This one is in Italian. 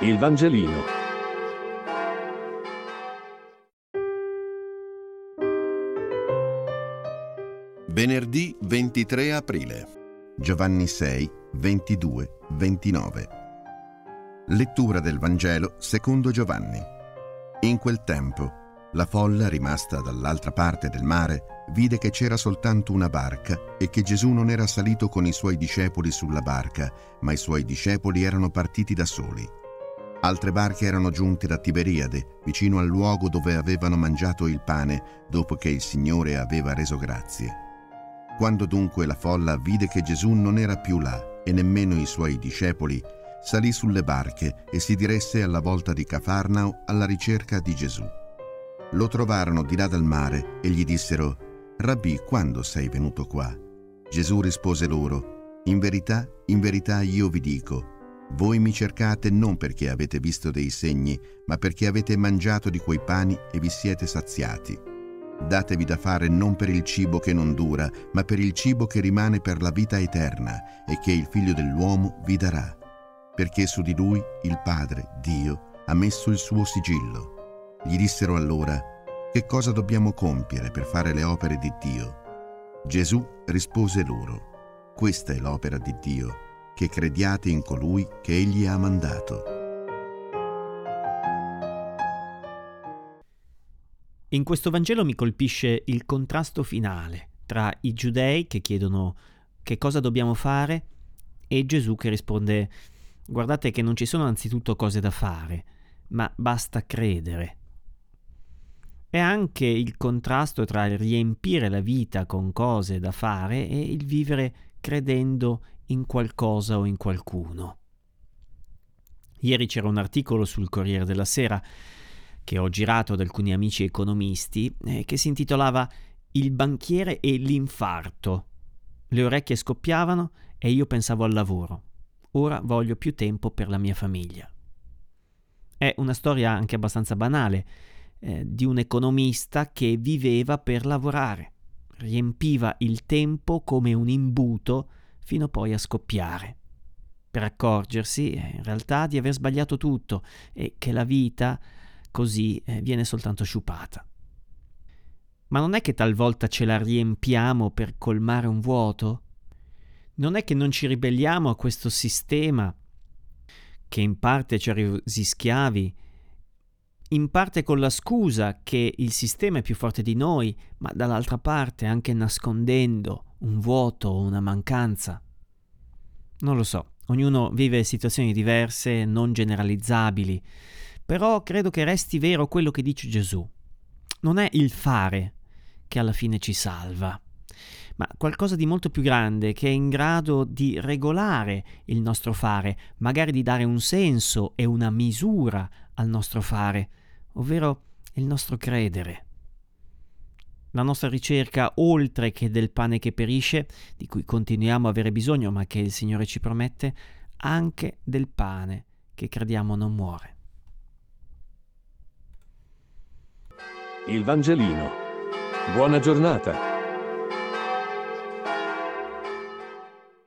Il Vangelino. Venerdì 23 aprile. Giovanni 6, 22, 29. Lettura del Vangelo secondo Giovanni. In quel tempo, la folla rimasta dall'altra parte del mare vide che c'era soltanto una barca e che Gesù non era salito con i suoi discepoli sulla barca, ma i suoi discepoli erano partiti da soli. Altre barche erano giunte da Tiberiade, vicino al luogo dove avevano mangiato il pane dopo che il Signore aveva reso grazie. Quando dunque la folla vide che Gesù non era più là e nemmeno i suoi discepoli, salì sulle barche e si diresse alla volta di Cafarnao alla ricerca di Gesù. Lo trovarono di là dal mare e gli dissero, Rabbi, quando sei venuto qua? Gesù rispose loro, In verità, in verità io vi dico, voi mi cercate non perché avete visto dei segni, ma perché avete mangiato di quei pani e vi siete saziati. Datevi da fare non per il cibo che non dura, ma per il cibo che rimane per la vita eterna e che il Figlio dell'uomo vi darà. Perché su di lui il Padre, Dio, ha messo il suo sigillo. Gli dissero allora, che cosa dobbiamo compiere per fare le opere di Dio? Gesù rispose loro, questa è l'opera di Dio che crediate in colui che egli ha mandato. In questo Vangelo mi colpisce il contrasto finale tra i giudei che chiedono che cosa dobbiamo fare e Gesù che risponde guardate che non ci sono anzitutto cose da fare, ma basta credere. È anche il contrasto tra il riempire la vita con cose da fare e il vivere credendo in qualcosa o in qualcuno. Ieri c'era un articolo sul Corriere della Sera che ho girato ad alcuni amici economisti eh, che si intitolava Il banchiere e l'infarto. Le orecchie scoppiavano e io pensavo al lavoro. Ora voglio più tempo per la mia famiglia. È una storia anche abbastanza banale eh, di un economista che viveva per lavorare, riempiva il tempo come un imbuto fino poi a scoppiare, per accorgersi eh, in realtà di aver sbagliato tutto e che la vita così eh, viene soltanto sciupata. Ma non è che talvolta ce la riempiamo per colmare un vuoto? Non è che non ci ribelliamo a questo sistema che in parte ci ha resi schiavi, in parte con la scusa che il sistema è più forte di noi, ma dall'altra parte anche nascondendo un vuoto una mancanza? Non lo so, ognuno vive situazioni diverse, non generalizzabili, però credo che resti vero quello che dice Gesù. Non è il fare che alla fine ci salva, ma qualcosa di molto più grande che è in grado di regolare il nostro fare, magari di dare un senso e una misura al nostro fare, ovvero il nostro credere la nostra ricerca, oltre che del pane che perisce, di cui continuiamo a avere bisogno, ma che il Signore ci promette, anche del pane che crediamo non muore. Il Vangelino. Buona giornata.